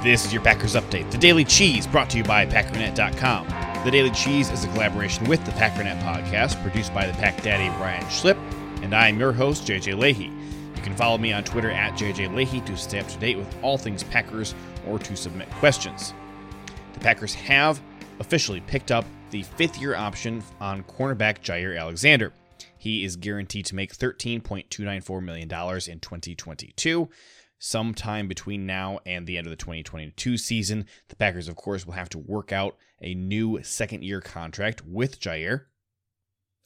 This is your Packers Update, the Daily Cheese, brought to you by Packernet.com. The Daily Cheese is a collaboration with the Packernet podcast, produced by the Pack Daddy Brian Schlip, and I'm your host, JJ Leahy. You can follow me on Twitter at JJ Leahy to stay up to date with all things Packers or to submit questions. The Packers have officially picked up the fifth year option on cornerback Jaire Alexander. He is guaranteed to make $13.294 million in 2022. Sometime between now and the end of the 2022 season, the Packers, of course, will have to work out a new second year contract with Jaire.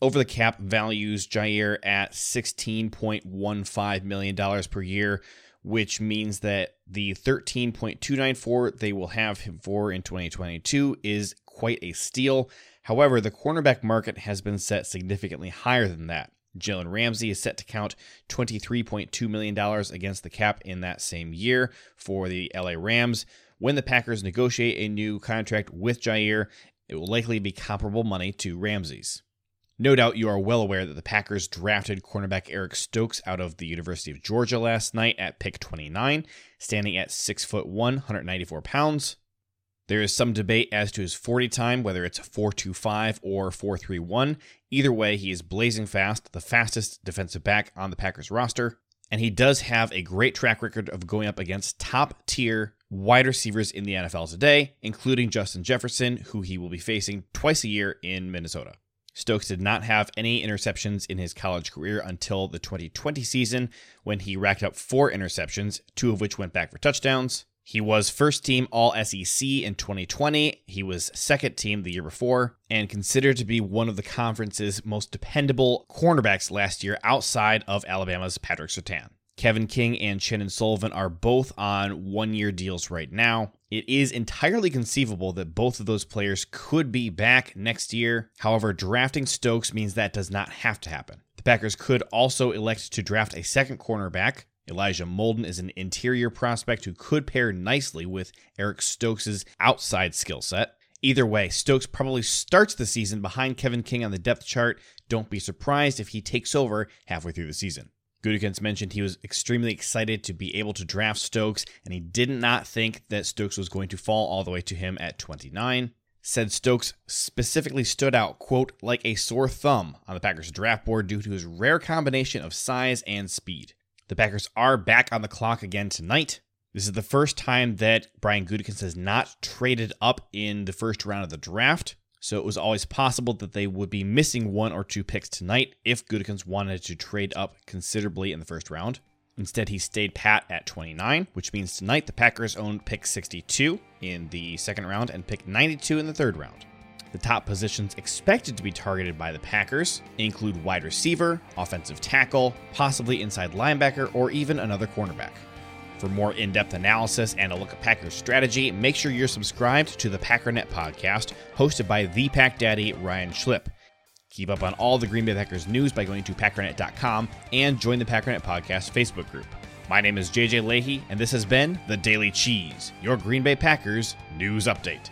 Over the cap values Jaire at $16.15 million per year, which means that the 13.294 they will have him for in 2022 is quite a steal. However, the cornerback market has been set significantly higher than that. Jalen Ramsey is set to count $23.2 million against the cap in that same year for the LA Rams. When the Packers negotiate a new contract with Jaire, it will likely be comparable money to Ramsey's. No doubt you are well aware that the Packers drafted cornerback Eric Stokes out of the University of Georgia last night at pick 29, standing at 6 foot 1, 194 pounds. There is some debate as to his 40 time, whether it's 4.25 or 4.31. Either way, he is blazing fast, the fastest defensive back on the Packers roster, and he does have a great track record of going up against top tier wide receivers in the NFL today, including Justin Jefferson, who he will be facing twice a year in Minnesota. Stokes did not have any interceptions in his college career until the 2020 season when he racked up four interceptions, two of which went back for touchdowns. He was first team All SEC in 2020. He was second team the year before and considered to be one of the conference's most dependable cornerbacks last year outside of Alabama's Patrick Surtain. Kevin King and Chandon Sullivan are both on one year deals right now. It is entirely conceivable that both of those players could be back next year. However, drafting Stokes means that does not have to happen. The Packers could also elect to draft a second cornerback. Elijah Molden is an interior prospect who could pair nicely with Eric Stokes' outside skill set. Either way, Stokes probably starts the season behind Kevin King on the depth chart. Don't be surprised if he takes over halfway through the season. Gutekunst mentioned he was extremely excited to be able to draft Stokes, and he did not think that Stokes was going to fall all the way to him at 29. Said Stokes specifically stood out, quote, like a sore thumb on the Packers draft board due to his rare combination of size and speed. The Packers are back on the clock again tonight. This is the first time that Brian Gutekunst has not traded up in the first round of the draft. So it was always possible that they would be missing one or two picks tonight if Gutekunst wanted to trade up considerably in the first round. Instead, he stayed pat at 29, which means tonight the Packers own pick 62 in the second round and pick 92 in the third round. The top positions expected to be targeted by the Packers include wide receiver, offensive tackle, possibly inside linebacker, or even another cornerback. For more in depth analysis and a look at Packers strategy, make sure you're subscribed to the Packernet podcast, hosted by the Pack Daddy Ryan Schlip. Keep up on all the Green Bay Packers news by going to packernet.com and join the Packernet Podcast Facebook group. My name is JJ Leahy, and this has been The Daily Cheese, your Green Bay Packers news update.